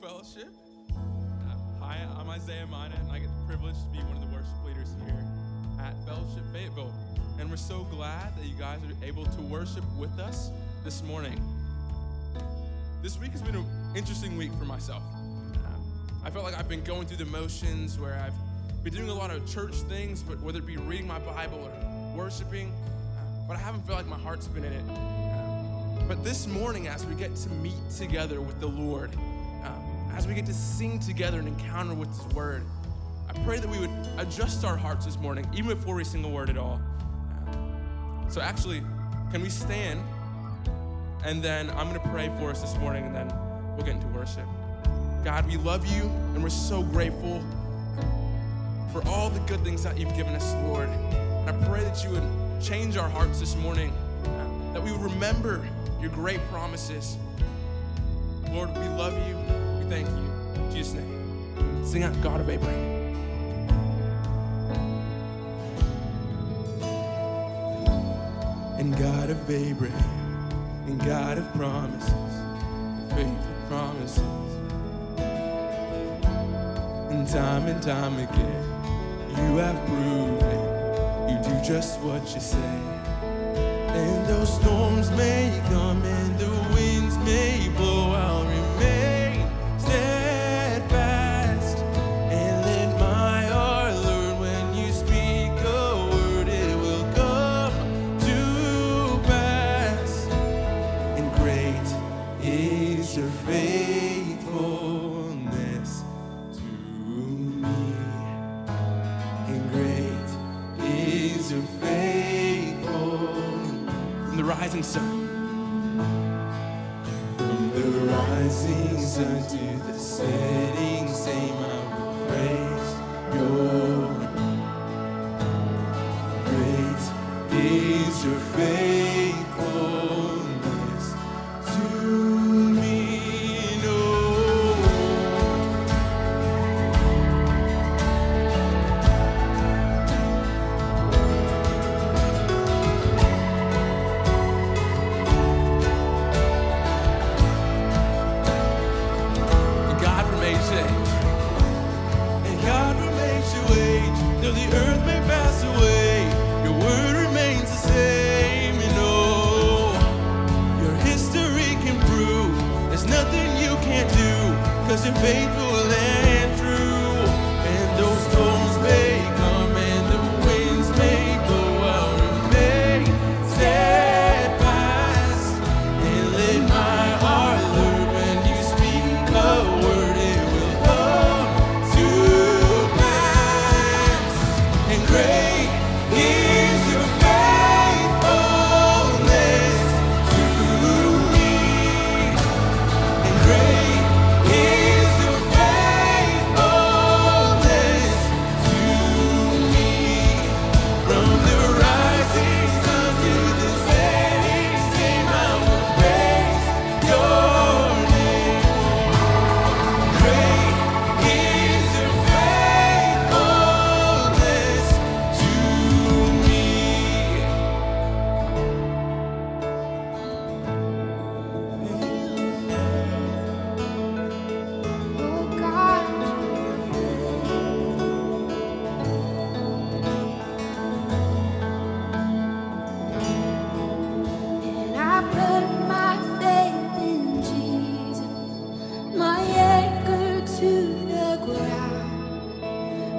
Fellowship. Uh, hi, I'm Isaiah Mina, and I get the privilege to be one of the worship leaders here at Fellowship Fayetteville. And we're so glad that you guys are able to worship with us this morning. This week has been an interesting week for myself. Uh, I felt like I've been going through the motions where I've been doing a lot of church things, but whether it be reading my Bible or worshiping, uh, but I haven't felt like my heart's been in it. But this morning, as we get to meet together with the Lord, as we get to sing together and encounter with His Word, I pray that we would adjust our hearts this morning, even before we sing a word at all. Uh, so, actually, can we stand? And then I'm going to pray for us this morning, and then we'll get into worship. God, we love you, and we're so grateful for all the good things that you've given us, Lord. And I pray that you would change our hearts this morning, uh, that we remember your great promises. Lord, we love you. Thank you. In Jesus' name. Sing out God of Abraham. And God of Abraham, and God of promises, faithful promises. And time and time again, you have proven you do just what you say. And those storms may come and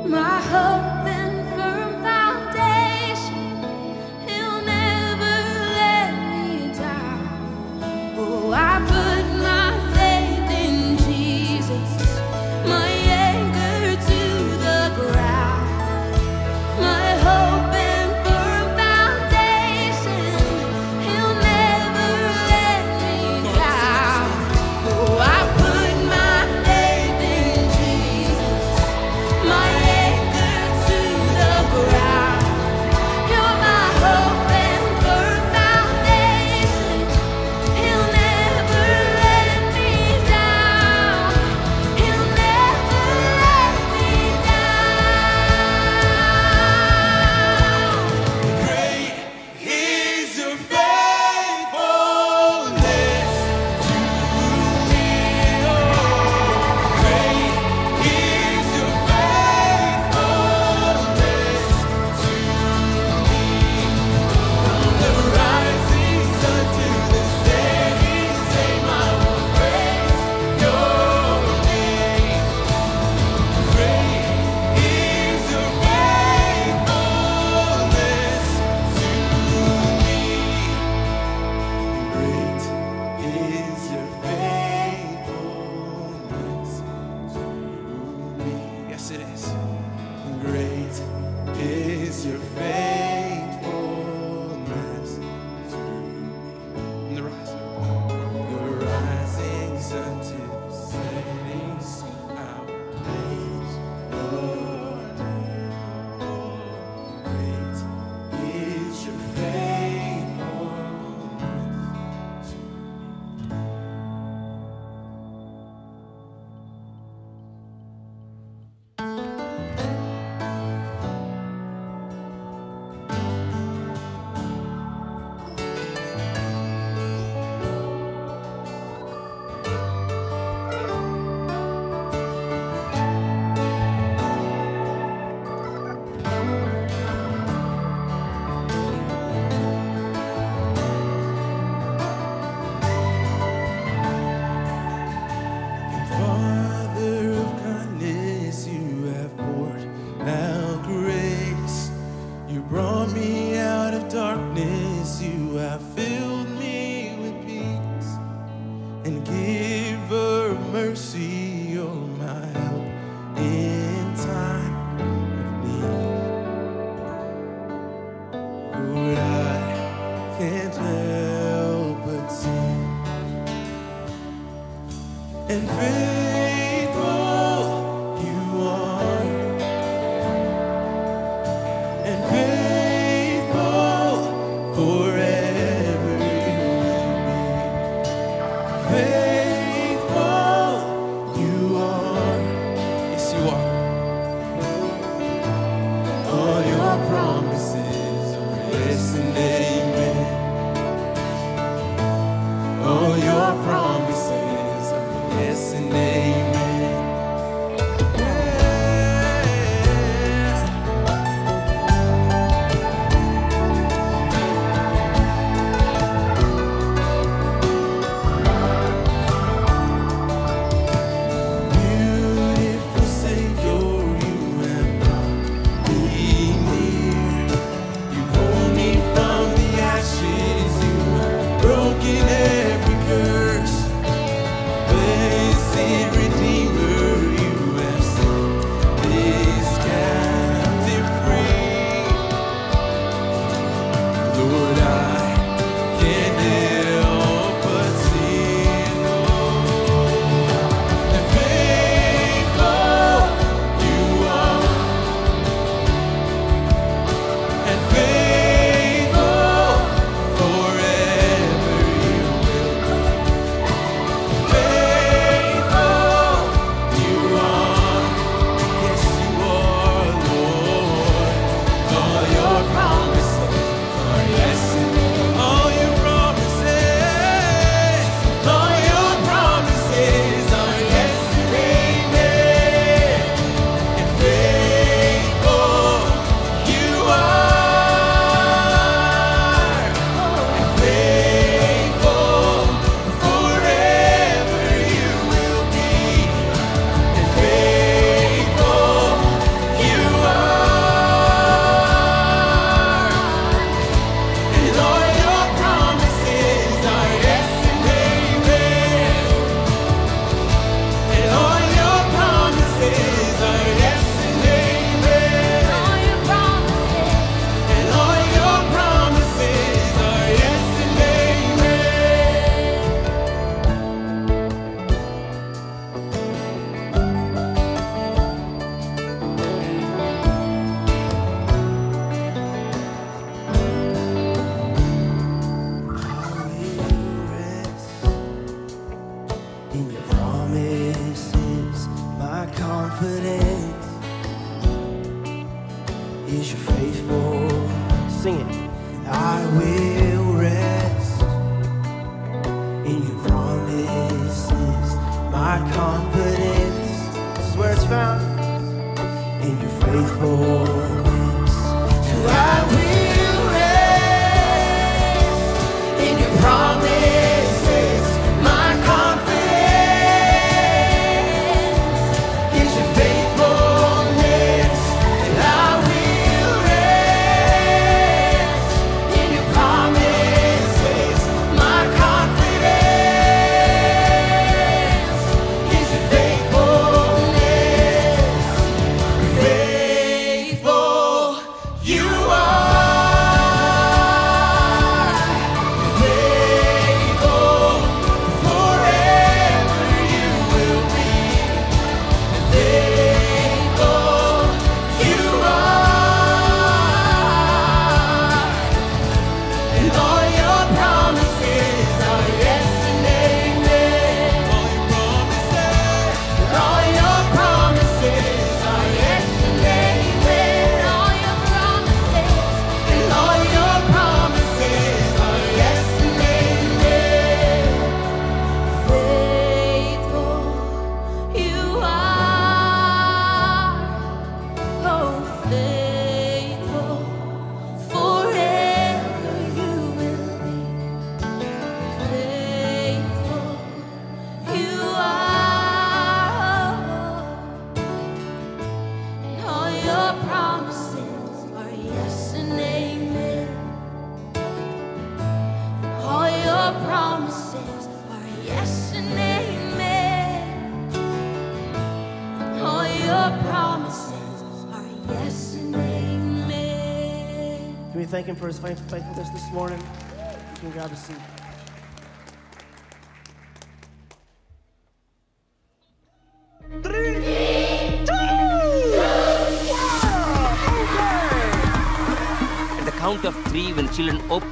my hope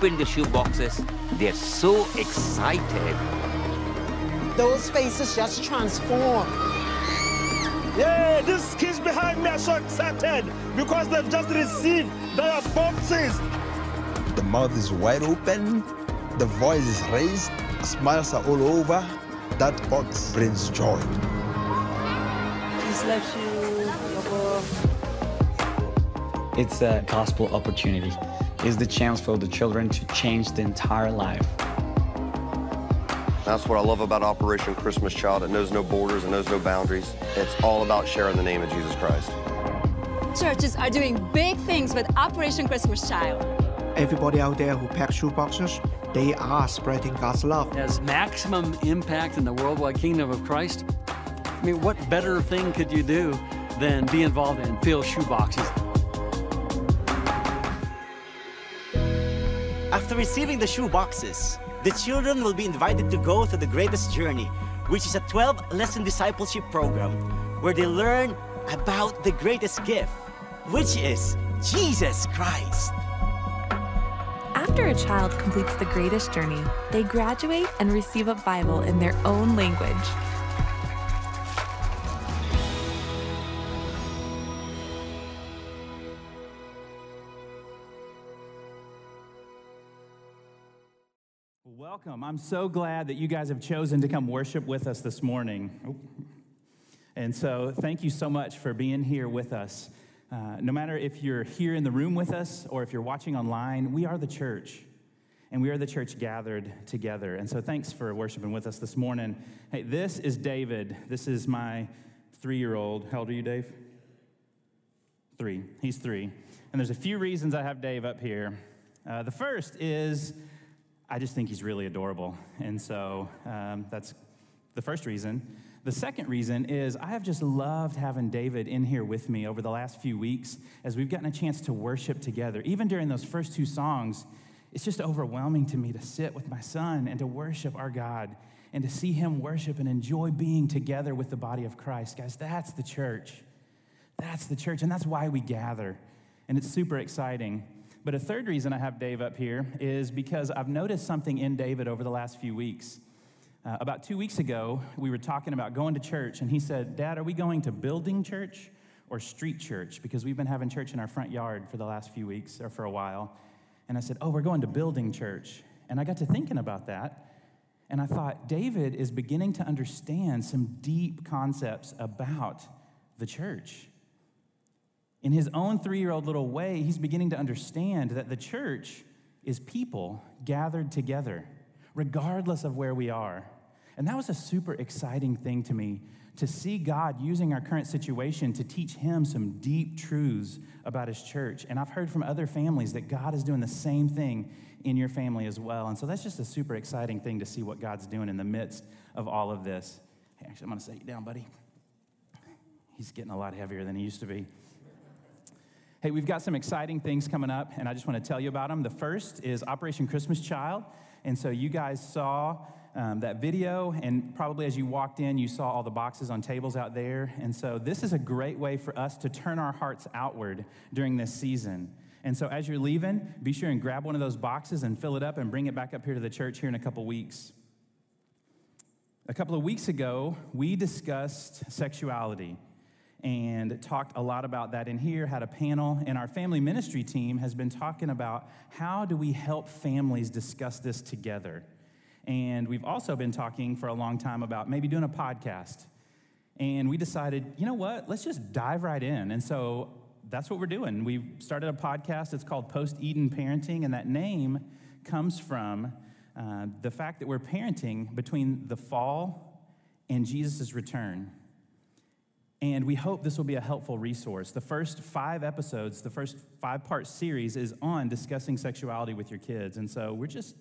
open the shoe boxes, they're so excited. Those faces just transform. Yeah, these kids behind me are so excited because they've just received their boxes. The mouth is wide open, the voice is raised, smiles are all over. That box brings joy. Jesus loves you. Papa. It's a gospel opportunity. It's the chance for the children to change the entire life. That's what I love about Operation Christmas Child. It knows no borders, it knows no boundaries. It's all about sharing the name of Jesus Christ. Churches are doing big things with Operation Christmas Child. Everybody out there who packs shoe boxes, they are spreading God's love. Has maximum impact in the worldwide kingdom of Christ. I mean, what better thing could you do than be involved in fill shoe boxes? After receiving the shoe boxes, the children will be invited to go to the greatest journey, which is a 12 lesson discipleship program where they learn about the greatest gift, which is Jesus Christ. After a child completes the greatest journey, they graduate and receive a Bible in their own language. Welcome. I'm so glad that you guys have chosen to come worship with us this morning. Oh. And so, thank you so much for being here with us. Uh, no matter if you're here in the room with us or if you're watching online, we are the church. And we are the church gathered together. And so, thanks for worshiping with us this morning. Hey, this is David. This is my three year old. How old are you, Dave? Three. He's three. And there's a few reasons I have Dave up here. Uh, the first is I just think he's really adorable. And so um, that's the first reason. The second reason is I have just loved having David in here with me over the last few weeks as we've gotten a chance to worship together. Even during those first two songs, it's just overwhelming to me to sit with my son and to worship our God and to see him worship and enjoy being together with the body of Christ. Guys, that's the church. That's the church, and that's why we gather. And it's super exciting. But a third reason I have Dave up here is because I've noticed something in David over the last few weeks. Uh, about two weeks ago, we were talking about going to church, and he said, Dad, are we going to building church or street church? Because we've been having church in our front yard for the last few weeks or for a while. And I said, Oh, we're going to building church. And I got to thinking about that. And I thought, David is beginning to understand some deep concepts about the church. In his own three year old little way, he's beginning to understand that the church is people gathered together, regardless of where we are. And that was a super exciting thing to me to see God using our current situation to teach him some deep truths about his church. And I've heard from other families that God is doing the same thing in your family as well. And so that's just a super exciting thing to see what God's doing in the midst of all of this. Hey, actually, I'm going to set you down, buddy. He's getting a lot heavier than he used to be. Hey, we've got some exciting things coming up, and I just want to tell you about them. The first is Operation Christmas Child. And so you guys saw um, that video, and probably as you walked in, you saw all the boxes on tables out there. And so this is a great way for us to turn our hearts outward during this season. And so as you're leaving, be sure and grab one of those boxes and fill it up and bring it back up here to the church here in a couple weeks. A couple of weeks ago, we discussed sexuality and talked a lot about that in here, had a panel, and our family ministry team has been talking about how do we help families discuss this together. And we've also been talking for a long time about maybe doing a podcast. And we decided, you know what, let's just dive right in. And so that's what we're doing. We've started a podcast, it's called Post Eden Parenting, and that name comes from uh, the fact that we're parenting between the fall and Jesus' return. And we hope this will be a helpful resource. The first five episodes, the first five part series is on discussing sexuality with your kids. And so we're just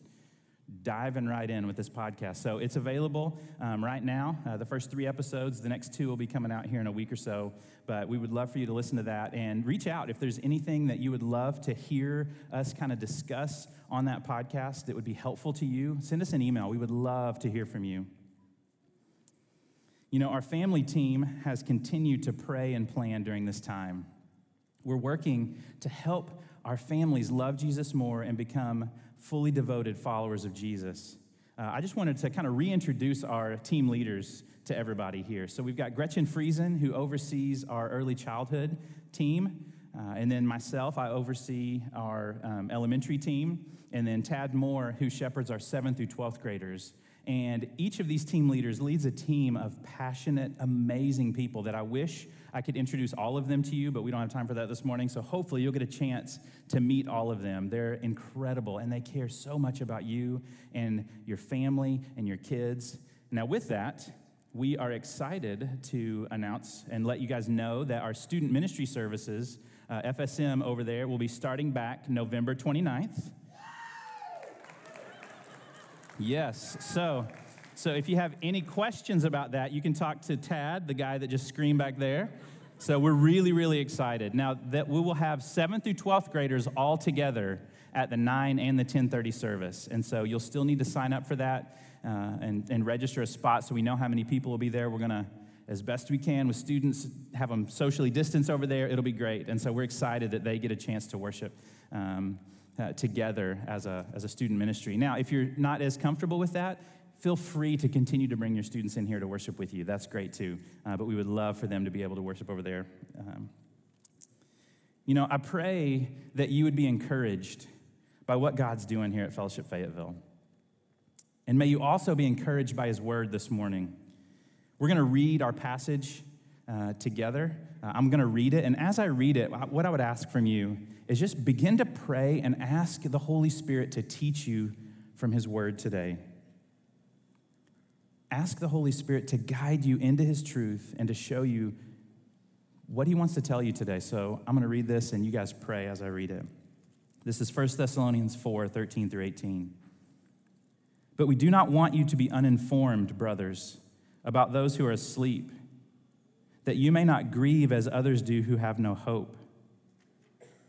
diving right in with this podcast. So it's available um, right now. Uh, the first three episodes, the next two will be coming out here in a week or so. But we would love for you to listen to that and reach out if there's anything that you would love to hear us kind of discuss on that podcast that would be helpful to you. Send us an email. We would love to hear from you. You know, our family team has continued to pray and plan during this time. We're working to help our families love Jesus more and become fully devoted followers of Jesus. Uh, I just wanted to kind of reintroduce our team leaders to everybody here. So we've got Gretchen Friesen, who oversees our early childhood team. Uh, and then myself, I oversee our um, elementary team. And then Tad Moore, who shepherds our 7th through 12th graders. And each of these team leaders leads a team of passionate, amazing people that I wish I could introduce all of them to you, but we don't have time for that this morning. So hopefully you'll get a chance to meet all of them. They're incredible and they care so much about you and your family and your kids. Now, with that, we are excited to announce and let you guys know that our student ministry services, uh, FSM over there, will be starting back November 29th. Yes. So, so if you have any questions about that, you can talk to Tad, the guy that just screamed back there. So we're really, really excited. Now that we will have 7th through 12th graders all together at the 9 and the 1030 service. And so you'll still need to sign up for that uh, and, and register a spot so we know how many people will be there. We're going to, as best we can with students, have them socially distance over there. It'll be great. And so we're excited that they get a chance to worship. Um, uh, together as a, as a student ministry. Now, if you're not as comfortable with that, feel free to continue to bring your students in here to worship with you. That's great too. Uh, but we would love for them to be able to worship over there. Um, you know, I pray that you would be encouraged by what God's doing here at Fellowship Fayetteville. And may you also be encouraged by His word this morning. We're going to read our passage uh, together. Uh, I'm going to read it. And as I read it, what I would ask from you is just begin to pray and ask the Holy Spirit to teach you from His Word today. Ask the Holy Spirit to guide you into His truth and to show you what He wants to tell you today. So I'm going to read this and you guys pray as I read it. This is 1 Thessalonians 4 13 through 18. But we do not want you to be uninformed, brothers, about those who are asleep, that you may not grieve as others do who have no hope.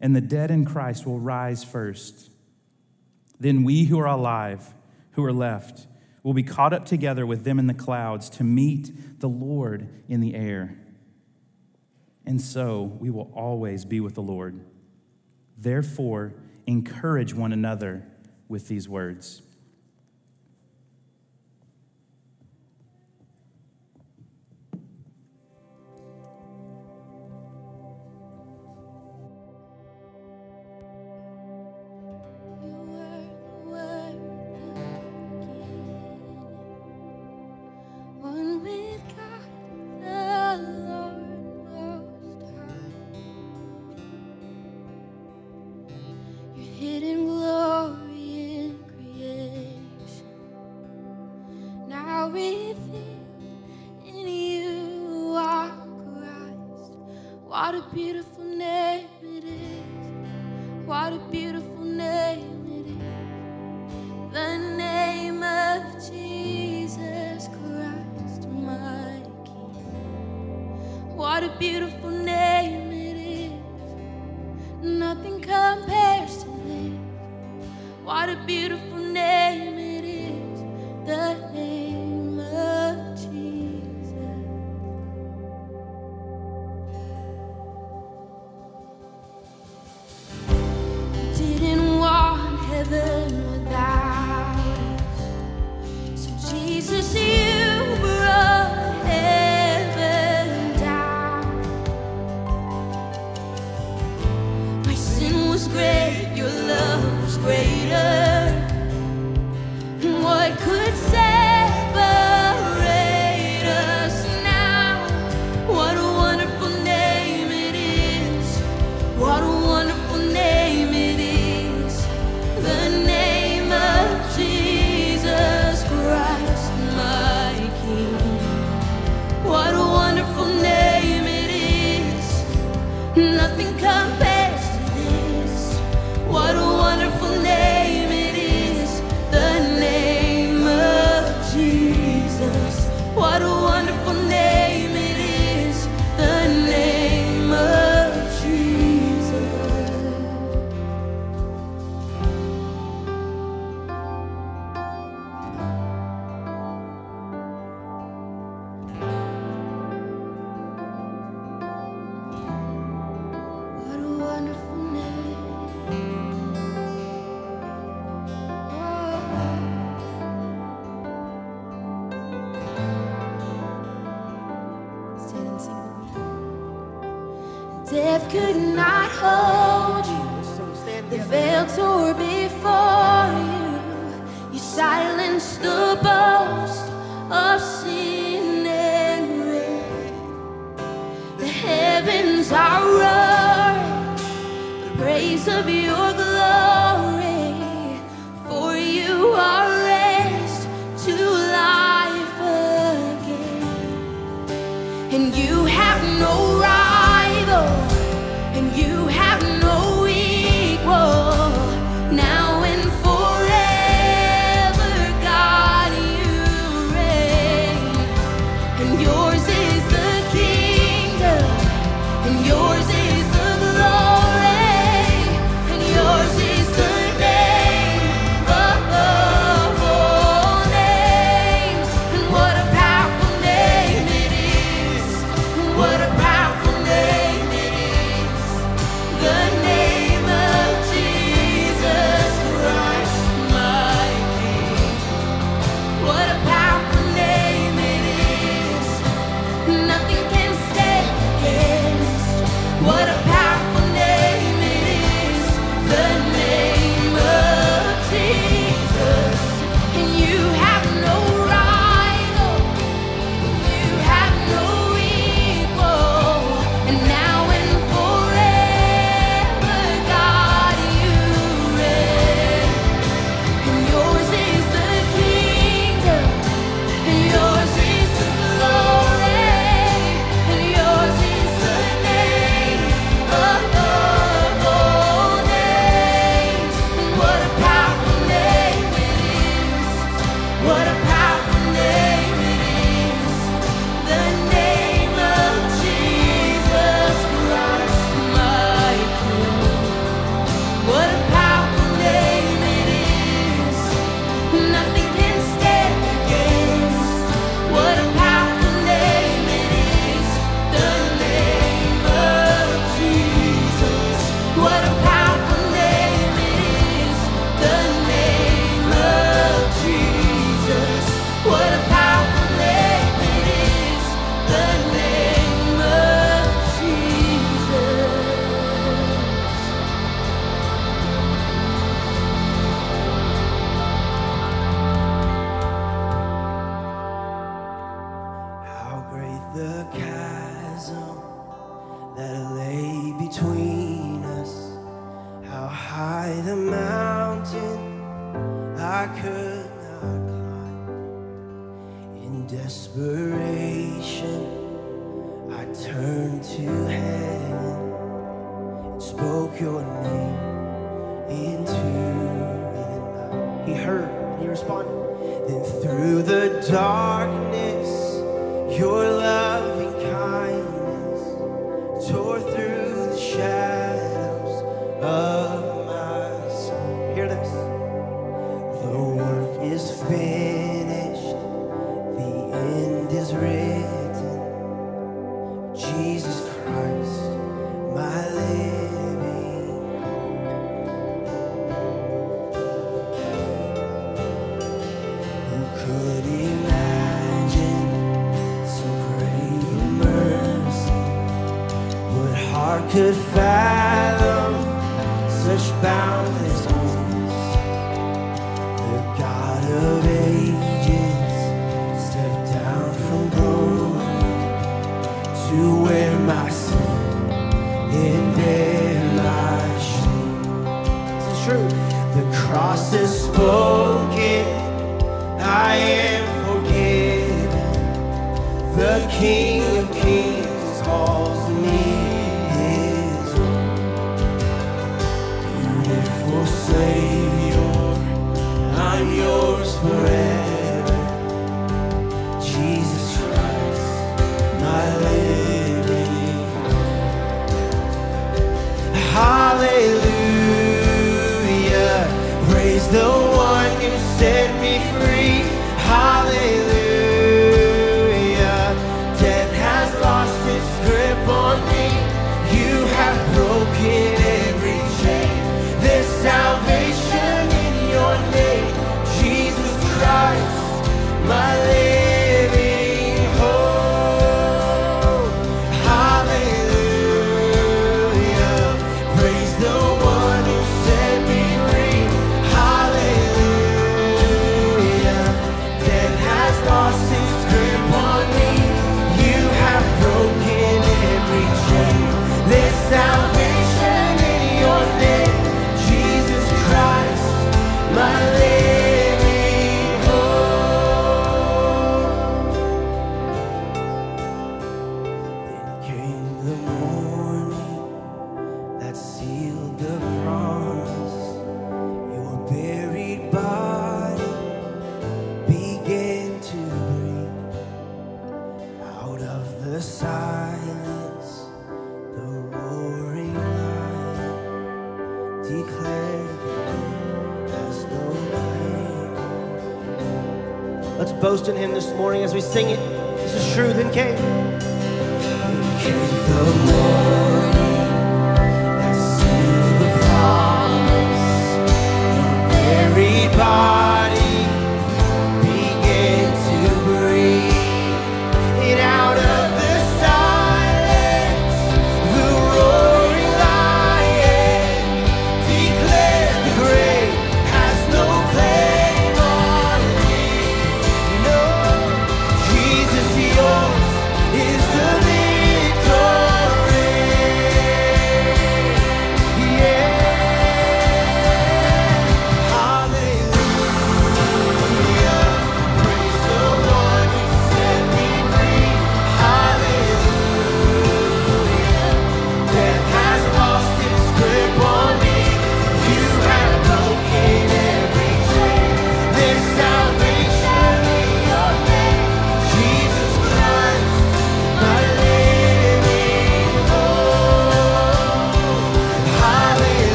and the dead in Christ will rise first. Then we who are alive, who are left, will be caught up together with them in the clouds to meet the Lord in the air. And so we will always be with the Lord. Therefore, encourage one another with these words. Boast in Him this morning as we sing it. This is true. Then came. Then came the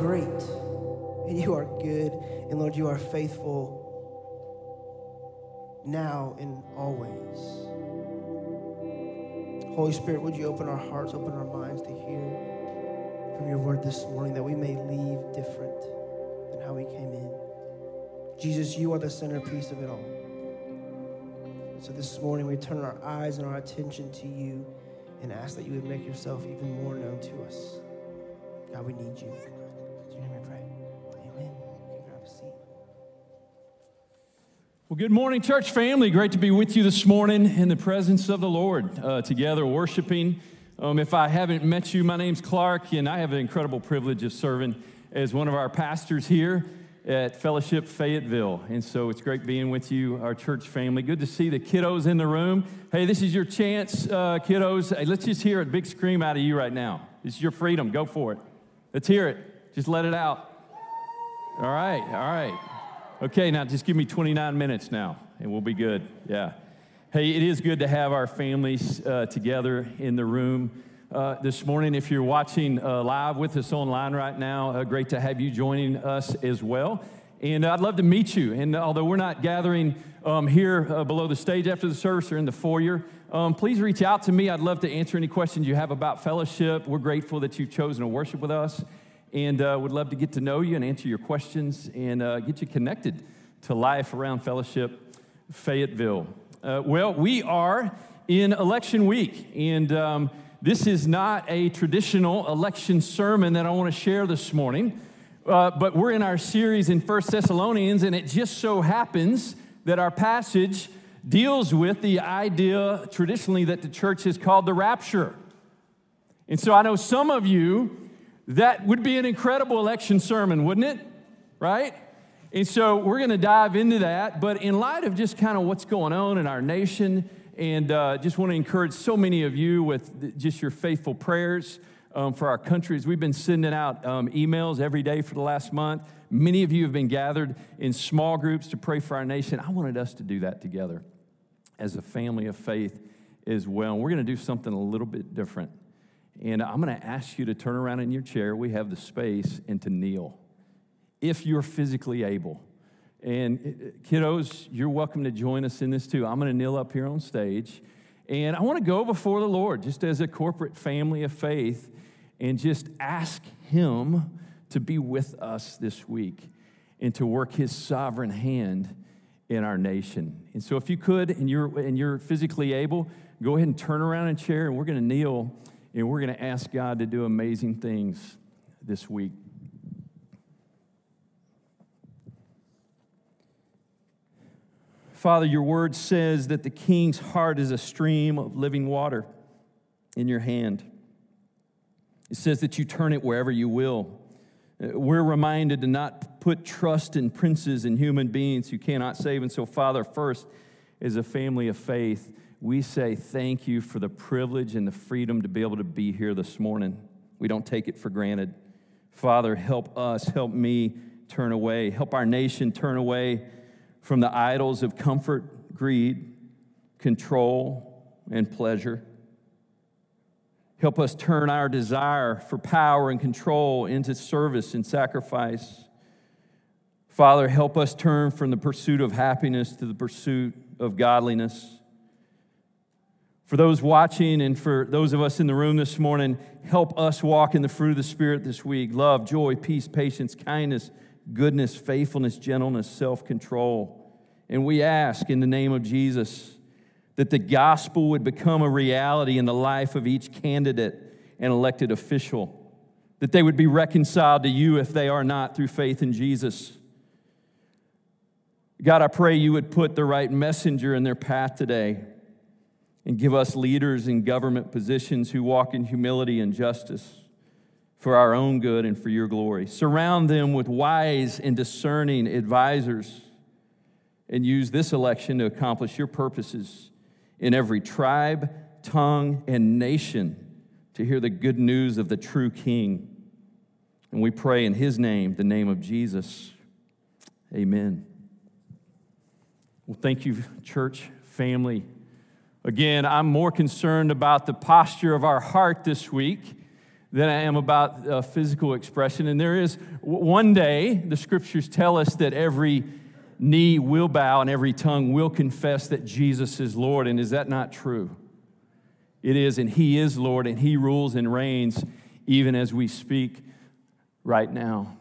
great and you are good, and Lord, you are faithful now and always. Holy Spirit, would you open our hearts, open our minds to hear from your word this morning that we may leave different than how we came in. Jesus, you are the centerpiece of it all. So this morning we turn our eyes and our attention to you and ask that you would make yourself even more known to us. God, we need you. Well, good morning, church family. Great to be with you this morning in the presence of the Lord, uh, together worshiping. Um, if I haven't met you, my name's Clark, and I have an incredible privilege of serving as one of our pastors here at Fellowship Fayetteville. And so it's great being with you, our church family. Good to see the kiddos in the room. Hey, this is your chance, uh, kiddos. Hey, let's just hear a big scream out of you right now. Is your freedom. Go for it. Let's hear it. Just let it out. All right, all right. Okay, now just give me 29 minutes now, and we'll be good. Yeah. Hey, it is good to have our families uh, together in the room uh, this morning. If you're watching uh, live with us online right now, uh, great to have you joining us as well. And I'd love to meet you. And although we're not gathering um, here uh, below the stage after the service or in the foyer, um, please reach out to me. I'd love to answer any questions you have about fellowship. We're grateful that you've chosen to worship with us and uh, would love to get to know you and answer your questions and uh, get you connected to life around Fellowship Fayetteville. Uh, well, we are in election week, and um, this is not a traditional election sermon that I want to share this morning, Uh, but we're in our series in First Thessalonians, and it just so happens that our passage deals with the idea traditionally that the church has called the rapture. And so I know some of you, that would be an incredible election sermon, wouldn't it? Right? And so we're going to dive into that. But in light of just kind of what's going on in our nation, and uh, just want to encourage so many of you with just your faithful prayers um, for our countries. We've been sending out um, emails every day for the last month. Many of you have been gathered in small groups to pray for our nation. I wanted us to do that together as a family of faith as well. We're going to do something a little bit different. And I'm going to ask you to turn around in your chair. We have the space and to kneel if you're physically able. And uh, kiddos, you're welcome to join us in this too. I'm going to kneel up here on stage. And I want to go before the Lord just as a corporate family of faith and just ask Him to be with us this week and to work His sovereign hand in our nation. And so, if you could and you're, and you're physically able, go ahead and turn around in chair and we're going to kneel and we're going to ask God to do amazing things this week. Father, your word says that the king's heart is a stream of living water in your hand. It says that you turn it wherever you will. Uh, we're reminded to not put trust in princes and human beings who cannot save. And so, Father, first, as a family of faith, we say thank you for the privilege and the freedom to be able to be here this morning. We don't take it for granted. Father, help us, help me turn away, help our nation turn away from the idols of comfort, greed, control, and pleasure. Help us turn our desire for power and control into service and sacrifice. Father, help us turn from the pursuit of happiness to the pursuit of godliness. For those watching and for those of us in the room this morning, help us walk in the fruit of the Spirit this week love, joy, peace, patience, kindness goodness, faithfulness, gentleness, self control. And we ask in the name of Jesus that the gospel would become a reality in the life of each candidate and elected official, that they would be reconciled to you if they are not through faith in Jesus. God, I pray you would put the right messenger in their path today and give us leaders in government positions who walk in humility and justice for our own good and for your glory. Surround them with wise and discerning advisors and use this election to accomplish your purposes in every tribe, tongue, and nation to hear the good news of the true King. And we pray in his name, the name of Jesus. Amen. Well, thank you, church family. Again, I'm more concerned about the posture of our heart this week than I am about uh, physical expression. And there is one day, the scriptures tell us that every knee will bow and every tongue will confess that Jesus is Lord. And is that not true? It is, and He is Lord, and He rules and reigns even as we speak right now.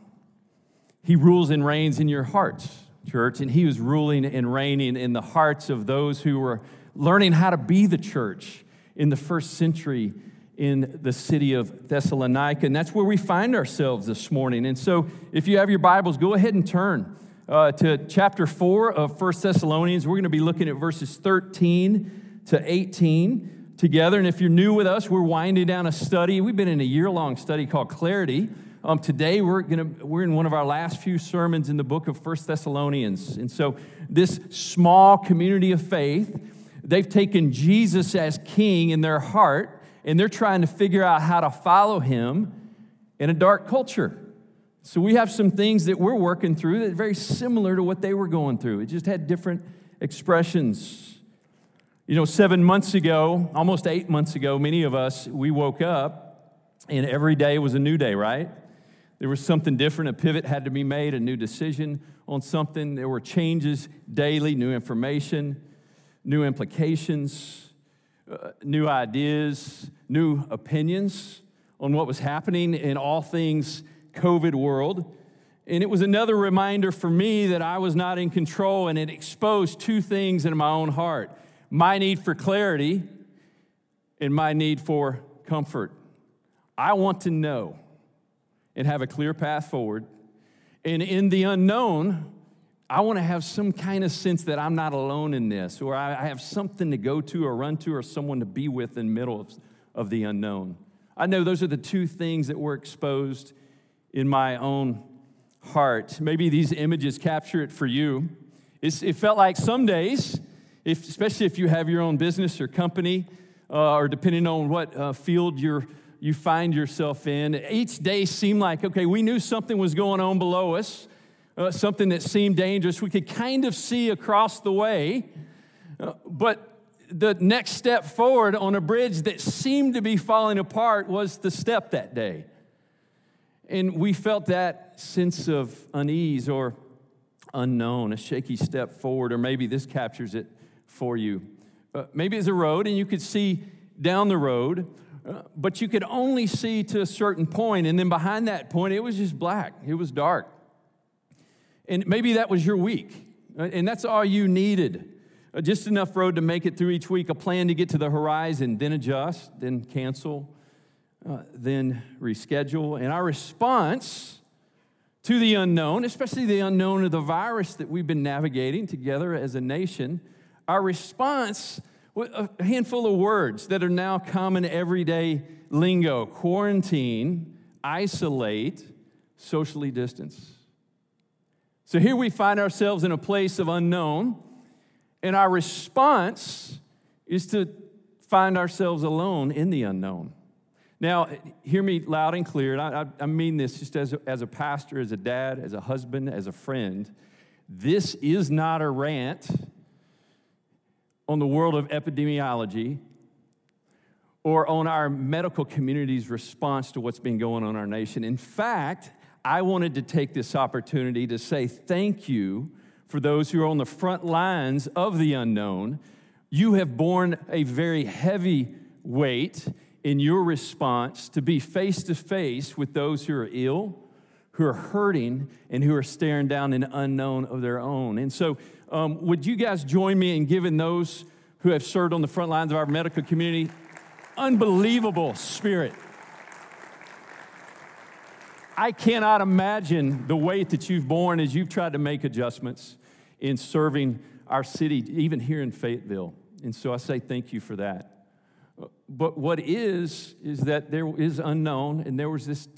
He rules and reigns in your hearts, church, and He was ruling and reigning in the hearts of those who were learning how to be the church in the first century in the city of Thessalonica. And that's where we find ourselves this morning. And so, if you have your Bibles, go ahead and turn uh, to chapter 4 of First Thessalonians. We're going to be looking at verses 13 to 18 together. And if you're new with us, we're winding down a study. We've been in a year long study called Clarity. Um, today we're gonna we're in one of our last few sermons in the book of First Thessalonians, and so this small community of faith, they've taken Jesus as King in their heart, and they're trying to figure out how to follow him in a dark culture. So we have some things that we're working through that are very similar to what they were going through. It just had different expressions. You know, seven months ago, almost eight months ago, many of us, we woke up and every day was a new day, right? There was something different. A pivot had to be made, a new decision on something. There were changes daily, new information, new implications uh, new ideas, new opinions on what was happening in all things COVID world. And it was another reminder for me that I was not in control, and it exposed two things in my own heart my need for clarity and my need for comfort. I want to know and have a clear path forward, And in the unknown, I want to have some kind of sense that I'm not alone in this, or I have something to go to or run to or someone to be with in the middle of, of the unknown. I know those are the two things that were exposed in my own heart. Maybe these images capture it for you. It's, it felt like some days, if, especially if you have your own business or company, uh, or depending on what uh, field you're, you find yourself in, each day seemed like, okay, we knew something was going on below us, uh, something that seemed dangerous. We could kind of see across the way, uh, but the next step forward on a bridge that seemed to be falling apart was the step that day. And we felt that sense of unease or unknown, a shaky step forward, or maybe this captures it for you. Uh, maybe it's a road and you could see down the road, uh, but you could only see to a certain point, and then behind that point, it was just black, it was dark. And maybe that was your week, uh, and that's all you needed. Uh, just enough road to make it through each week, a plan to get to the horizon, then adjust, then cancel, uh, then reschedule. And our response to the unknown, especially the unknown of the virus that we've been navigating together as a nation, our response with a handful of words that are now common everyday lingo quarantine, isolate, socially distance. So here we find ourselves in a place of unknown, and our response is to find ourselves alone in the unknown. Now, hear me loud and clear, and I, I mean this just as a, as a pastor, as a dad, as a husband, as a friend. This is not a rant on the world of epidemiology or on our medical community's response to what's been going on in our nation. In fact, I wanted to take this opportunity to say thank you for those who are on the front lines of the unknown. You have borne a very heavy weight in your response to be face to face with those who are ill, who are hurting, and who are staring down an unknown of their own. And so, um, would you guys join me in giving those who have served on the front lines of our medical community unbelievable spirit? I cannot imagine the weight that you've borne as you've tried to make adjustments in serving our city, even here in Fayetteville. And so I say thank you for that. But what is, is that there is unknown, and there was this,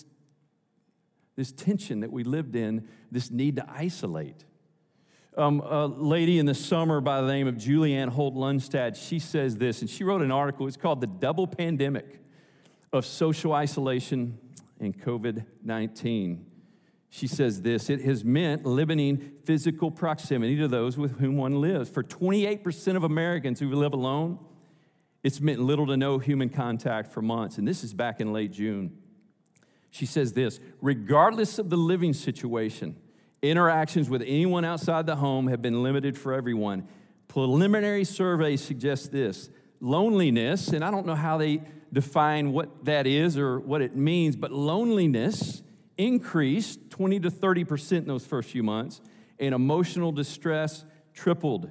this tension that we lived in, this need to isolate. Um, a lady in the summer by the name of Julianne Holt Lunstad, she says this, and she wrote an article. It's called The Double Pandemic of Social Isolation and COVID 19. She says this it has meant limiting physical proximity to those with whom one lives. For 28% of Americans who live alone, it's meant little to no human contact for months. And this is back in late June. She says this regardless of the living situation, Interactions with anyone outside the home have been limited for everyone. Preliminary surveys suggest this loneliness, and I don't know how they define what that is or what it means, but loneliness increased 20 to 30% in those first few months, and emotional distress tripled.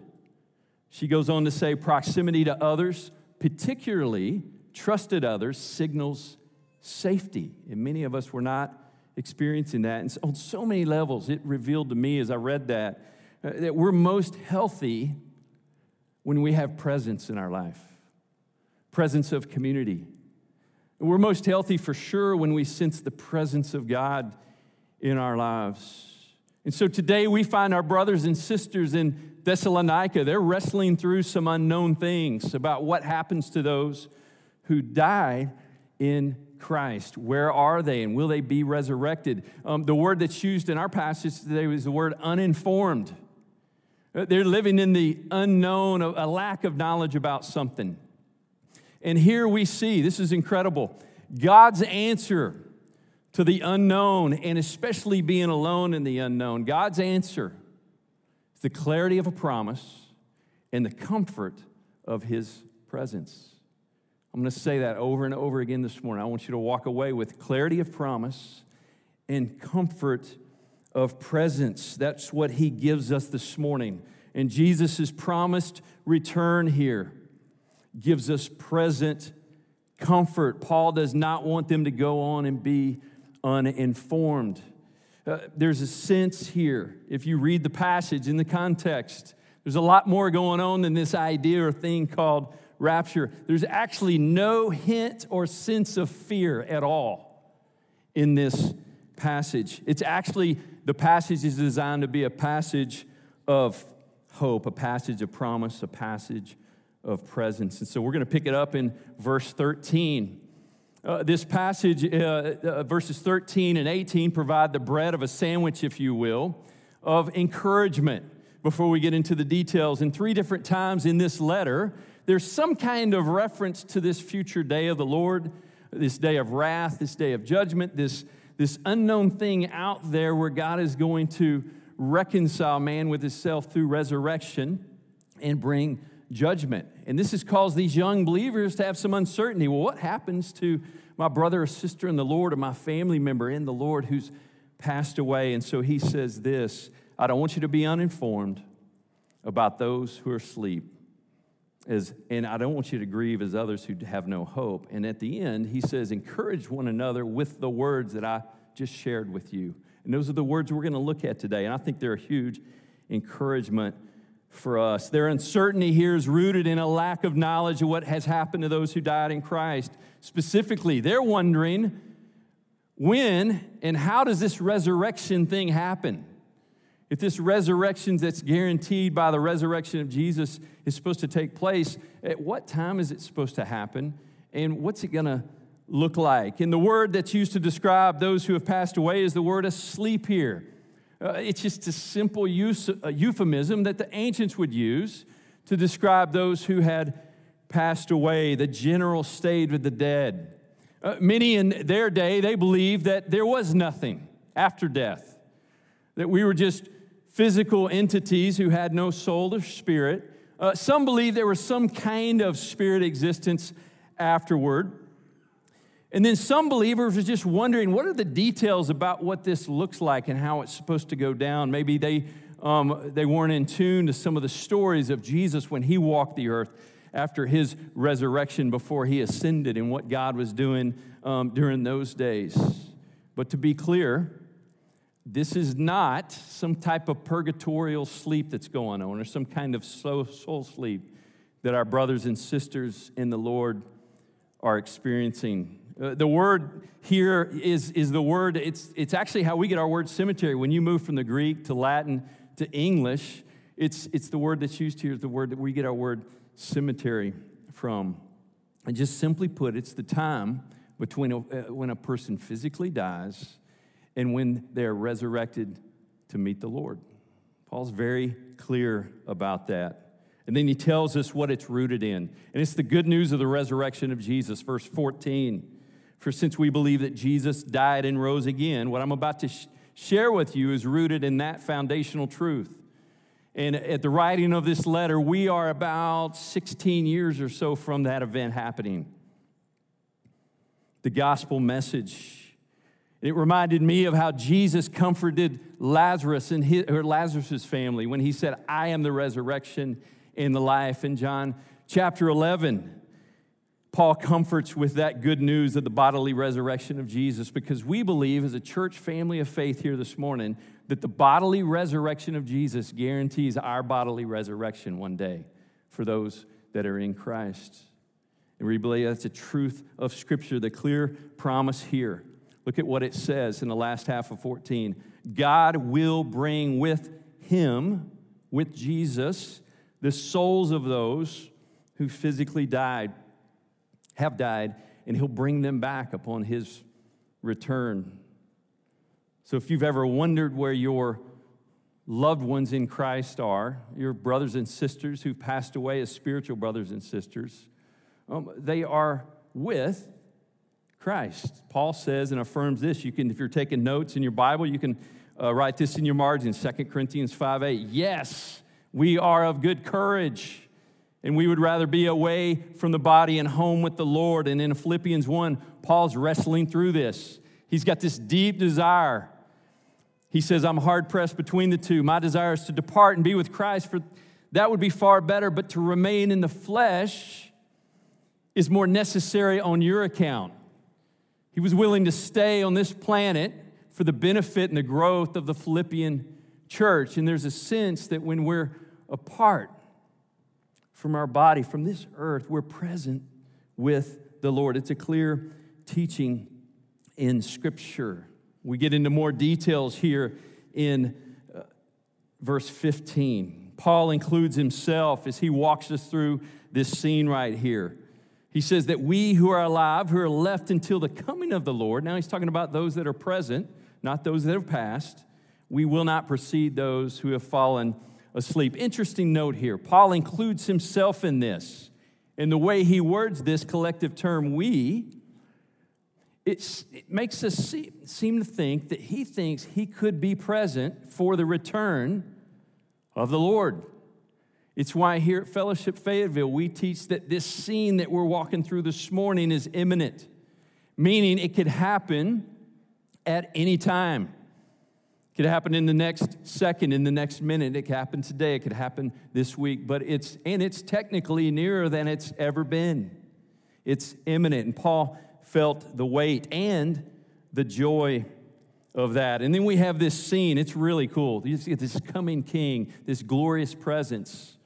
She goes on to say proximity to others, particularly trusted others, signals safety. And many of us were not experiencing that. And on so many levels, it revealed to me as I read that uh, that we're most healthy when we have presence in our life, presence of community. We're most healthy for sure when we sense the presence of God in our lives. And so today we find our brothers and sisters in Thessalonica. They're wrestling through some unknown things about what happens to those who die in Christ? Where are they and will they be resurrected? Um, the word that's used in our passage today was the word uninformed. Uh, they're living in the unknown, a lack of knowledge about something. And here we see, this is incredible, God's answer to the unknown, and especially being alone in the unknown. God's answer is the clarity of a promise and the comfort of his presence. I'm going to say that over and over again this morning. I want you to walk away with clarity of promise and comfort of presence. That's what he gives us this morning. And Jesus' promised return here gives us present comfort. Paul does not want them to go on and be uninformed. Uh, there's a sense here, if you read the passage in the context, there's a lot more going on than this idea or thing called rapture. There's actually no hint or sense of fear at all in this passage. It's actually, the passage is designed to be a passage of hope, a passage of promise, a passage of presence. And so we're going to pick it up in verse 13. Uh, this passage, uh, uh, verses 13 and 18, provide the bread of a sandwich, if you will, of encouragement before we get into the details. And three different times in this letter, there's some kind of reference to this future day of the Lord, this day of wrath, this day of judgment, this, this unknown thing out there where God is going to reconcile man with himself through resurrection and bring judgment. And this has caused these young believers to have some uncertainty. Well, what happens to my brother or sister in the Lord or my family member in the Lord who's passed away? And so he says this I don't want you to be uninformed about those who are asleep. As, and I don't want you to grieve as others who have no hope. And at the end, he says, encourage one another with the words that I just shared with you. And those are the words we're going to look at today. And I think they're a huge encouragement for us. Their uncertainty here is rooted in a lack of knowledge of what has happened to those who died in Christ. Specifically, they're wondering when and how does this resurrection thing happen? If this resurrection that's guaranteed by the resurrection of Jesus is supposed to take place, at what time is it supposed to happen? And what's it going to look like? And the word that's used to describe those who have passed away is the word asleep here. Uh, it's just a simple use, a euphemism that the ancients would use to describe those who had passed away, the general state of the dead. Uh, many in their day, they believed that there was nothing after death, that we were just physical entities who had no soul or spirit. Uh, some believe there was some kind of spirit existence afterward. And then some believers are just wondering what are the details about what this looks like and how it's supposed to go down. Maybe they, um, they weren't in tune to some of the stories of Jesus when he walked the earth after his resurrection before he ascended and what God was doing um, during those days. But to be clear, this is not some type of purgatorial sleep that's going on or some kind of soul, soul sleep that our brothers and sisters in the Lord are experiencing. Uh, the word here is, is the word, it's, it's actually how we get our word cemetery. When you move from the Greek to Latin to English, it's, it's the word that's used here, is the word that we get our word cemetery from. And just simply put, it's the time between a, uh, when a person physically dies and when they're resurrected to meet the Lord. Paul's very clear about that. And then he tells us what it's rooted in. And it's the good news of the resurrection of Jesus. Verse 14 For since we believe that Jesus died and rose again, what I'm about to sh- share with you is rooted in that foundational truth. And at the writing of this letter, we are about 16 years or so from that event happening. The gospel message it reminded me of how Jesus comforted Lazarus and his, or Lazarus's family when he said, I am the resurrection and the life. In John chapter 11, Paul comforts with that good news of the bodily resurrection of Jesus because we believe, as a church family of faith here this morning, that the bodily resurrection of Jesus guarantees our bodily resurrection one day for those that are in Christ. And we believe that's a truth of Scripture, the clear promise here Look at what it says in the last half of 14. God will bring with him, with Jesus, the souls of those who physically died, have died, and he'll bring them back upon his return. So if you've ever wondered where your loved ones in Christ are, your brothers and sisters who've passed away as spiritual brothers and sisters, um, they are with Christ. Paul says and affirms this. You can, if you're taking notes in your Bible, you can uh, write this in your margin, 2 Corinthians 5 8. Yes, we are of good courage, and we would rather be away from the body and home with the Lord. And in Philippians 1, Paul's wrestling through this. He's got this deep desire. He says, I'm hard pressed between the two. My desire is to depart and be with Christ, for that would be far better, but to remain in the flesh is more necessary on your account. He was willing to stay on this planet for the benefit and the growth of the Philippian church. And there's a sense that when we're apart from our body, from this earth, we're present with the Lord. It's a clear teaching in Scripture. We get into more details here in uh, verse 15. Paul includes himself as he walks us through this scene right here. He says that we who are alive, who are left until the coming of the Lord, now he's talking about those that are present, not those that have passed, we will not precede those who have fallen asleep. Interesting note here Paul includes himself in this. And the way he words this collective term, we, it makes us see, seem to think that he thinks he could be present for the return of the Lord. It's why here at Fellowship Fayetteville, we teach that this scene that we're walking through this morning is imminent, meaning it could happen at any time. It could happen in the next second, in the next minute. It could happen today. It could happen this week. But it's, and it's technically nearer than it's ever been. It's imminent. And Paul felt the weight and the joy of that. And then we have this scene. It's really cool. You see this coming king, this glorious presence.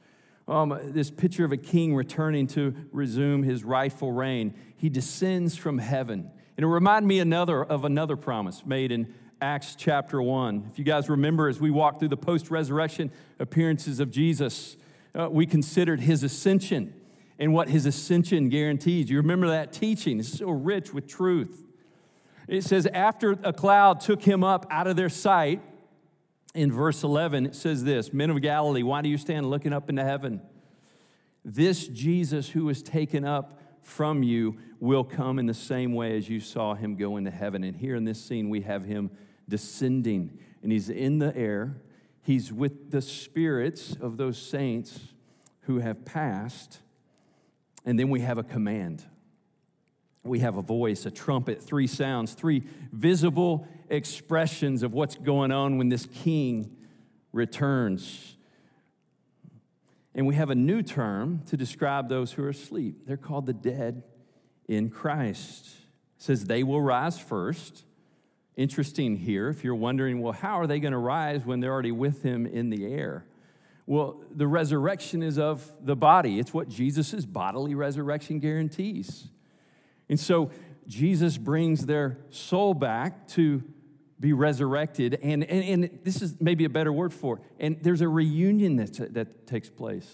Um, this picture of a king returning to resume his rightful reign. He descends from heaven. And it reminded me another of another promise made in Acts chapter 1. If you guys remember, as we walked through the post resurrection appearances of Jesus, uh, we considered his ascension and what his ascension guarantees. You remember that teaching? It's so rich with truth. It says, after a cloud took him up out of their sight, in verse 11, it says this Men of Galilee, why do you stand looking up into heaven? This Jesus who was taken up from you will come in the same way as you saw him go into heaven. And here in this scene, we have him descending, and he's in the air. He's with the spirits of those saints who have passed. And then we have a command. We have a voice, a trumpet, three sounds, three visible expressions of what's going on when this king returns. And we have a new term to describe those who are asleep. They're called the dead in Christ. It says they will rise first. Interesting here, if you're wondering, well, how are they going to rise when they're already with him in the air? Well, the resurrection is of the body. It's what Jesus' bodily resurrection guarantees. And so Jesus brings their soul back to be resurrected. And, and, and this is maybe a better word for it. And there's a reunion that, that takes place,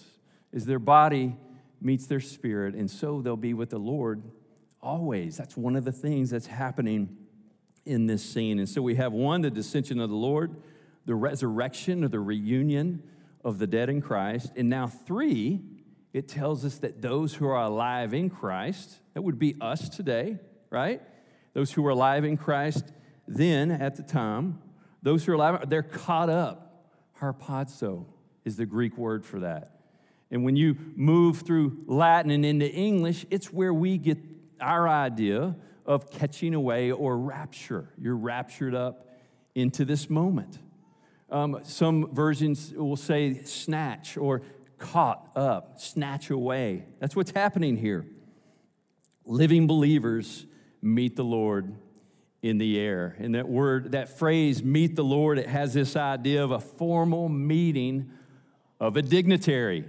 is their body meets their spirit, and so they'll be with the Lord always. That's one of the things that's happening in this scene. And so we have one, the descension of the Lord, the resurrection or the reunion of the dead in Christ. And now, three, it tells us that those who are alive in Christ, that would be us today, right? Those who are alive in Christ then at the time, those who are alive, they're caught up. Harpazo is the Greek word for that. And when you move through Latin and into English, it's where we get our idea of catching away or rapture. You're raptured up into this moment. Um, some versions will say snatch or caught up, snatch away. That's what's happening here. Living believers meet the Lord in the air. And that word, that phrase, meet the Lord, it has this idea of a formal meeting of a dignitary.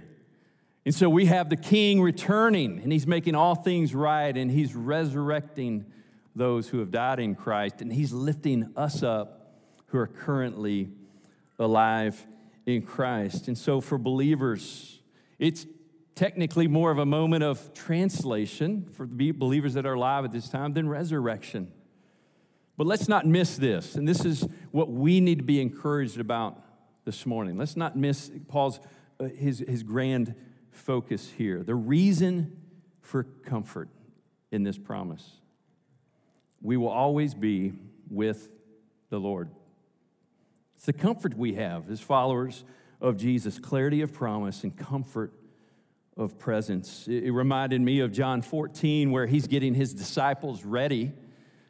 And so we have the king returning, and he's making all things right, and he's resurrecting those who have died in Christ, and he's lifting us up who are currently alive in Christ. And so for believers, it's technically more of a moment of translation for the believers that are alive at this time than resurrection. But let's not miss this, and this is what we need to be encouraged about this morning. Let's not miss Paul's uh, his, his grand focus here. The reason for comfort in this promise. We will always be with the Lord. It's the comfort we have as followers of Jesus, clarity of promise and comfort of presence. It reminded me of John 14, where he's getting his disciples ready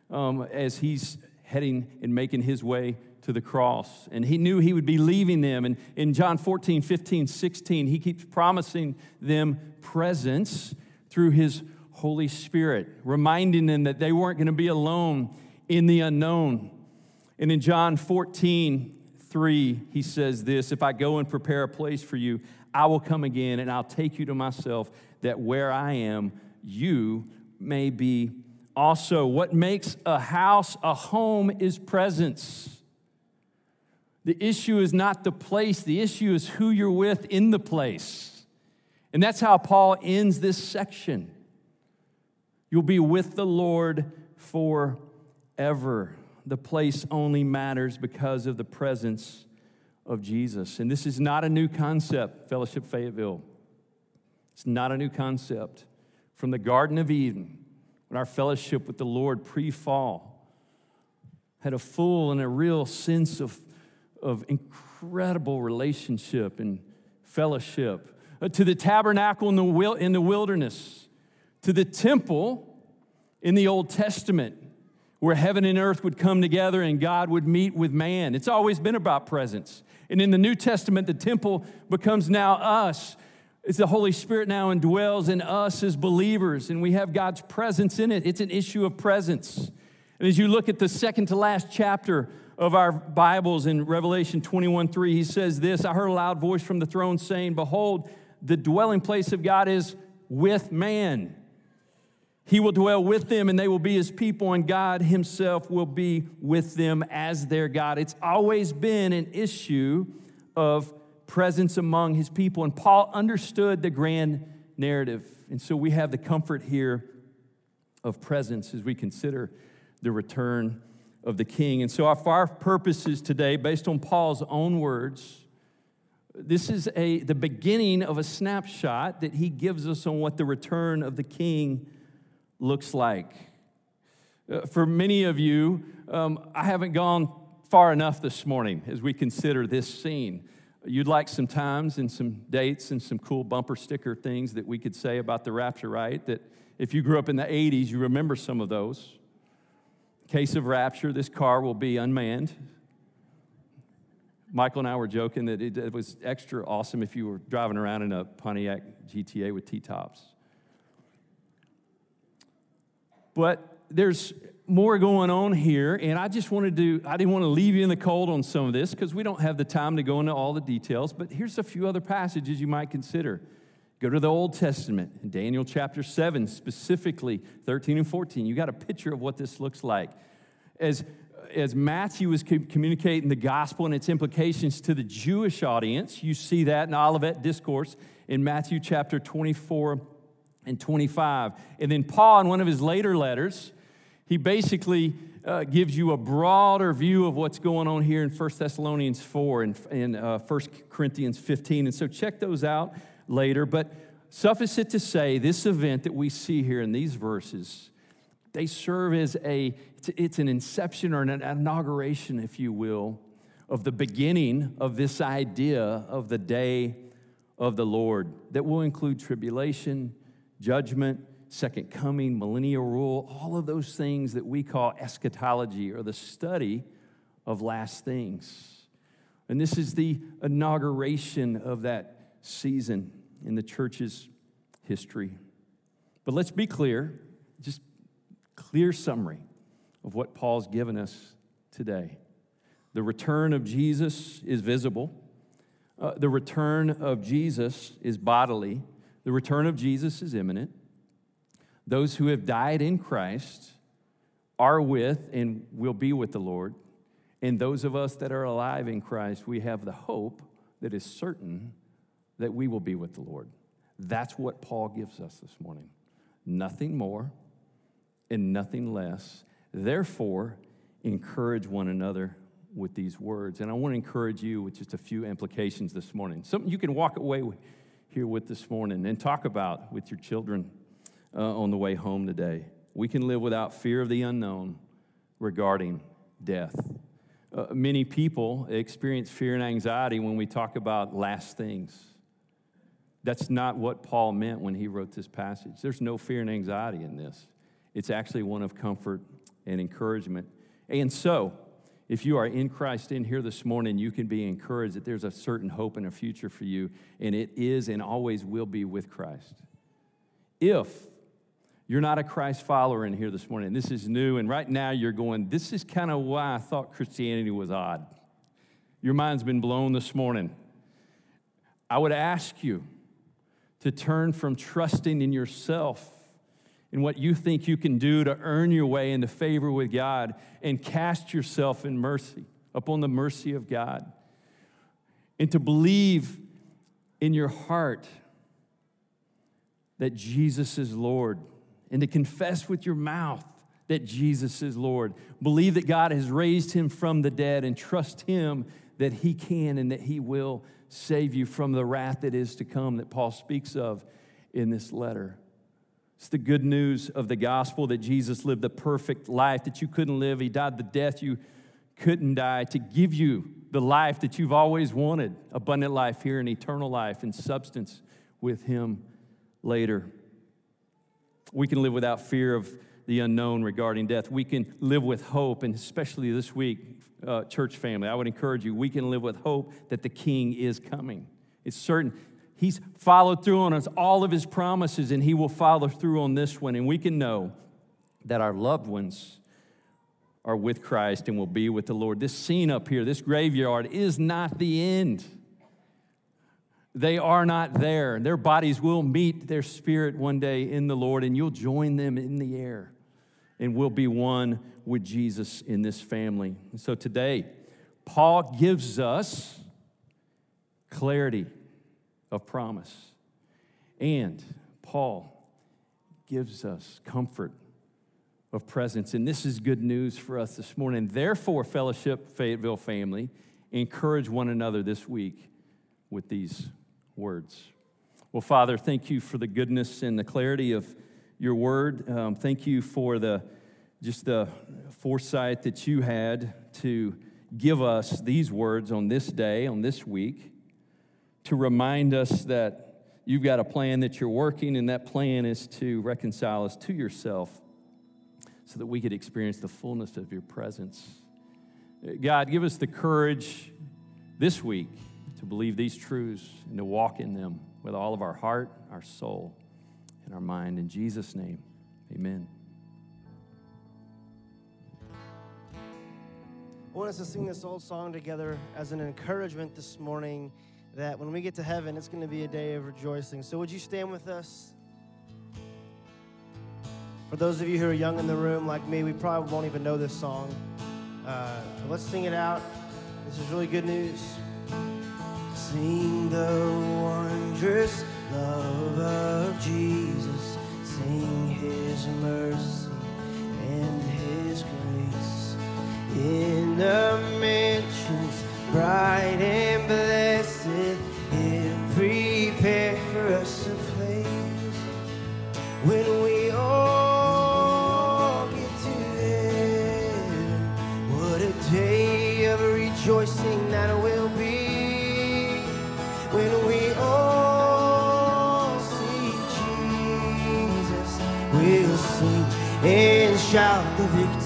um, as he's heading and making his way to the cross. And he knew he would be leaving them. And in John 14, 15, 16, he keeps promising them presence through his Holy Spirit, reminding them that they weren't going to be alone in the unknown. And in John 14, 3, he says this If I go and prepare a place for you, I will come again and I'll take you to myself, that where I am, you may be also. What makes a house a home is presence. The issue is not the place, the issue is who you're with in the place. And that's how Paul ends this section. You'll be with the Lord forever. The place only matters because of the presence of Jesus. And this is not a new concept, Fellowship Fayetteville. It's not a new concept. From the Garden of Eden, when our fellowship with the Lord pre fall had a full and a real sense of, of incredible relationship and fellowship, uh, to the tabernacle in the, wil- in the wilderness, to the temple in the Old Testament, where heaven and earth would come together and God would meet with man. It's always been about presence. And in the New Testament, the temple becomes now us. It's the Holy Spirit now indwells in us as believers, and we have God's presence in it. It's an issue of presence. And as you look at the second to last chapter of our Bibles in Revelation 21 3, he says this I heard a loud voice from the throne saying, Behold, the dwelling place of God is with man. He will dwell with them and they will be his people, and God himself will be with them as their God. It's always been an issue of presence among his people. And Paul understood the grand narrative. And so we have the comfort here of presence as we consider the return of the king. And so, our purposes today, based on Paul's own words, this is a, the beginning of a snapshot that he gives us on what the return of the king looks like. Uh, for many of you, um, I haven't gone far enough this morning as we consider this scene. You'd like some times and some dates and some cool bumper sticker things that we could say about the rapture, right? That if you grew up in the 80s, you remember some of those. Case of rapture, this car will be unmanned. Michael and I were joking that it, it was extra awesome if you were driving around in a Pontiac GTA with T tops. But there's more going on here, and I just wanted to, I didn't want to leave you in the cold on some of this because we don't have the time to go into all the details, but here's a few other passages you might consider. Go to the Old Testament, in Daniel chapter 7, specifically 13 and 14. You got a picture of what this looks like. As, as Matthew was communicating the gospel and its implications to the Jewish audience, you see that in Olivet Discourse in Matthew chapter 24 and 25. And then Paul, in one of his later letters, he basically uh, gives you a broader view of what's going on here in 1 Thessalonians 4 and, and uh, 1 Corinthians 15. And so check those out later. But suffice it to say, this event that we see here in these verses, they serve as a, it's, an inception or an inauguration, if you will, of the beginning of this idea of the day of the Lord that will include tribulation, judgment, second coming, millennial rule, all of those things that we call eschatology or the study of last things. And this is the inauguration of that season in the church's history. But let's be clear, just clear summary of what Paul's given us today. The return of Jesus is visible. Uh, the return of Jesus is bodily. The return of Jesus is imminent. Those who have died in Christ are with and will be with the Lord. And those of us that are alive in Christ, we have the hope that is certain that we will be with the Lord. That's what Paul gives us this morning. Nothing more and nothing less. Therefore, encourage one another with these words. And I want to encourage you with just a few implications this morning. Something you can walk away here with this morning and talk about with your children uh, on the way home today. We can live without fear of the unknown regarding death. Uh, many people experience fear and anxiety when we talk about last things. That's not what Paul meant when he wrote this passage. There's no fear and anxiety in this. It's actually one of comfort and encouragement. And so, if you are in Christ in here this morning, you can be encouraged that there's a certain hope and a future for you, and it is and always will be with Christ. If You're not a Christ follower in here this morning. This is new, and right now you're going, This is kind of why I thought Christianity was odd. Your mind's been blown this morning. I would ask you to turn from trusting in yourself in what you think you can do to earn your way into favor with God and cast yourself in mercy upon the mercy of God. And to believe in your heart that Jesus is Lord and to confess with your mouth that Jesus is Lord. Believe that God has raised him from the dead and trust him that he can and that he will save you from the wrath that is to come that Paul speaks of in this letter. It's the good news of the gospel that Jesus lived the perfect life that you couldn't live. He died the death you couldn't die to give you the life that you've always wanted abundant life here and eternal life and substance with Him later. We can live without fear of the unknown regarding death. We can live with hope, and especially this week, uh, church family, I would encourage you, we can live with hope that the King is coming. It's certain. He's followed through on us all of his promises, and he will follow through on this one. And we can know that our loved ones are with Christ and will be with the Lord. This scene up here, this graveyard, is not the end. They are not there. Their bodies will meet their spirit one day in the Lord, and you'll join them in the air and we'll be one with Jesus in this family. And so today, Paul gives us clarity of promise. And Paul gives us comfort of presence. And this is good news for us this morning. Therefore, Fellowship Fayetteville family, encourage one another this week with these words. Well, Father, thank you for the goodness and the clarity of your word. Um, thank you for the just the foresight that you had to give us these words on this day, on this week to remind us that you've got a plan that you're working, and that plan is to reconcile us to yourself so that we could experience the fullness of your presence. God, give us the courage this week to believe these truths and to walk in them with all of our heart, our soul, and our mind. In Jesus' name, amen. I want us to sing this old song together as an encouragement this morning that when we get to heaven, it's going to be a day of rejoicing. So, would you stand with us? For those of you who are young in the room, like me, we probably won't even know this song. Uh, let's sing it out. This is really good news. Sing the wondrous love of Jesus. Sing his mercy and his grace. In the mansions bright and blessed,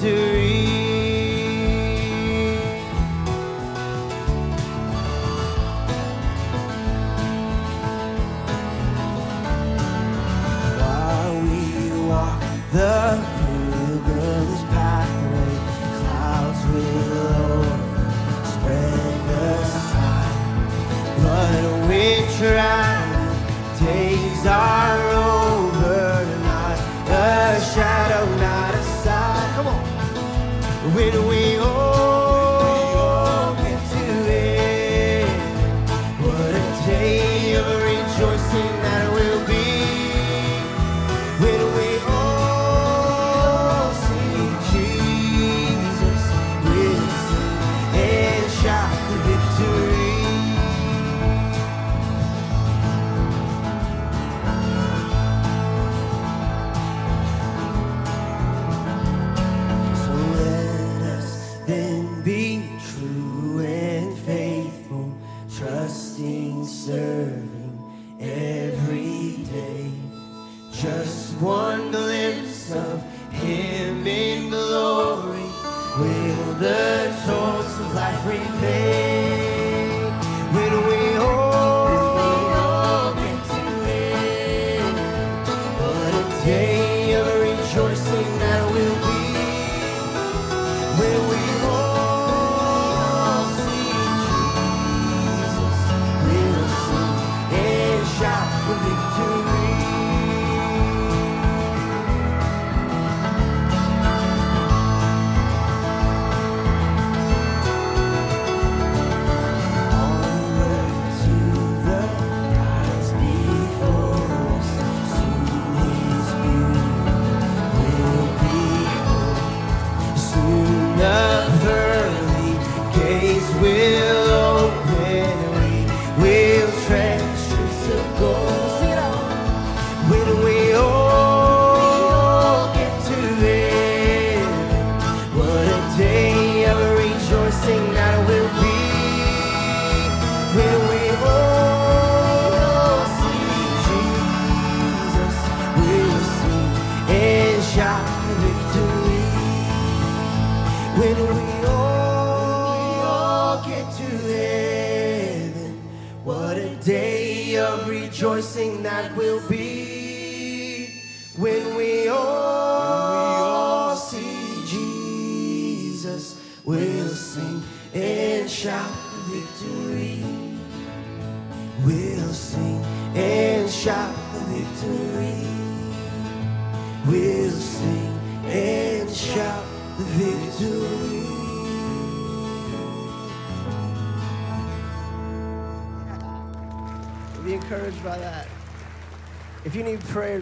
victory. The toils of life repay?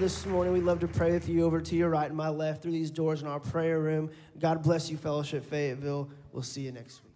this morning. we love to pray with you over to your right and my left through these doors in our prayer room. God bless you, Fellowship Fayetteville. We'll see you next week.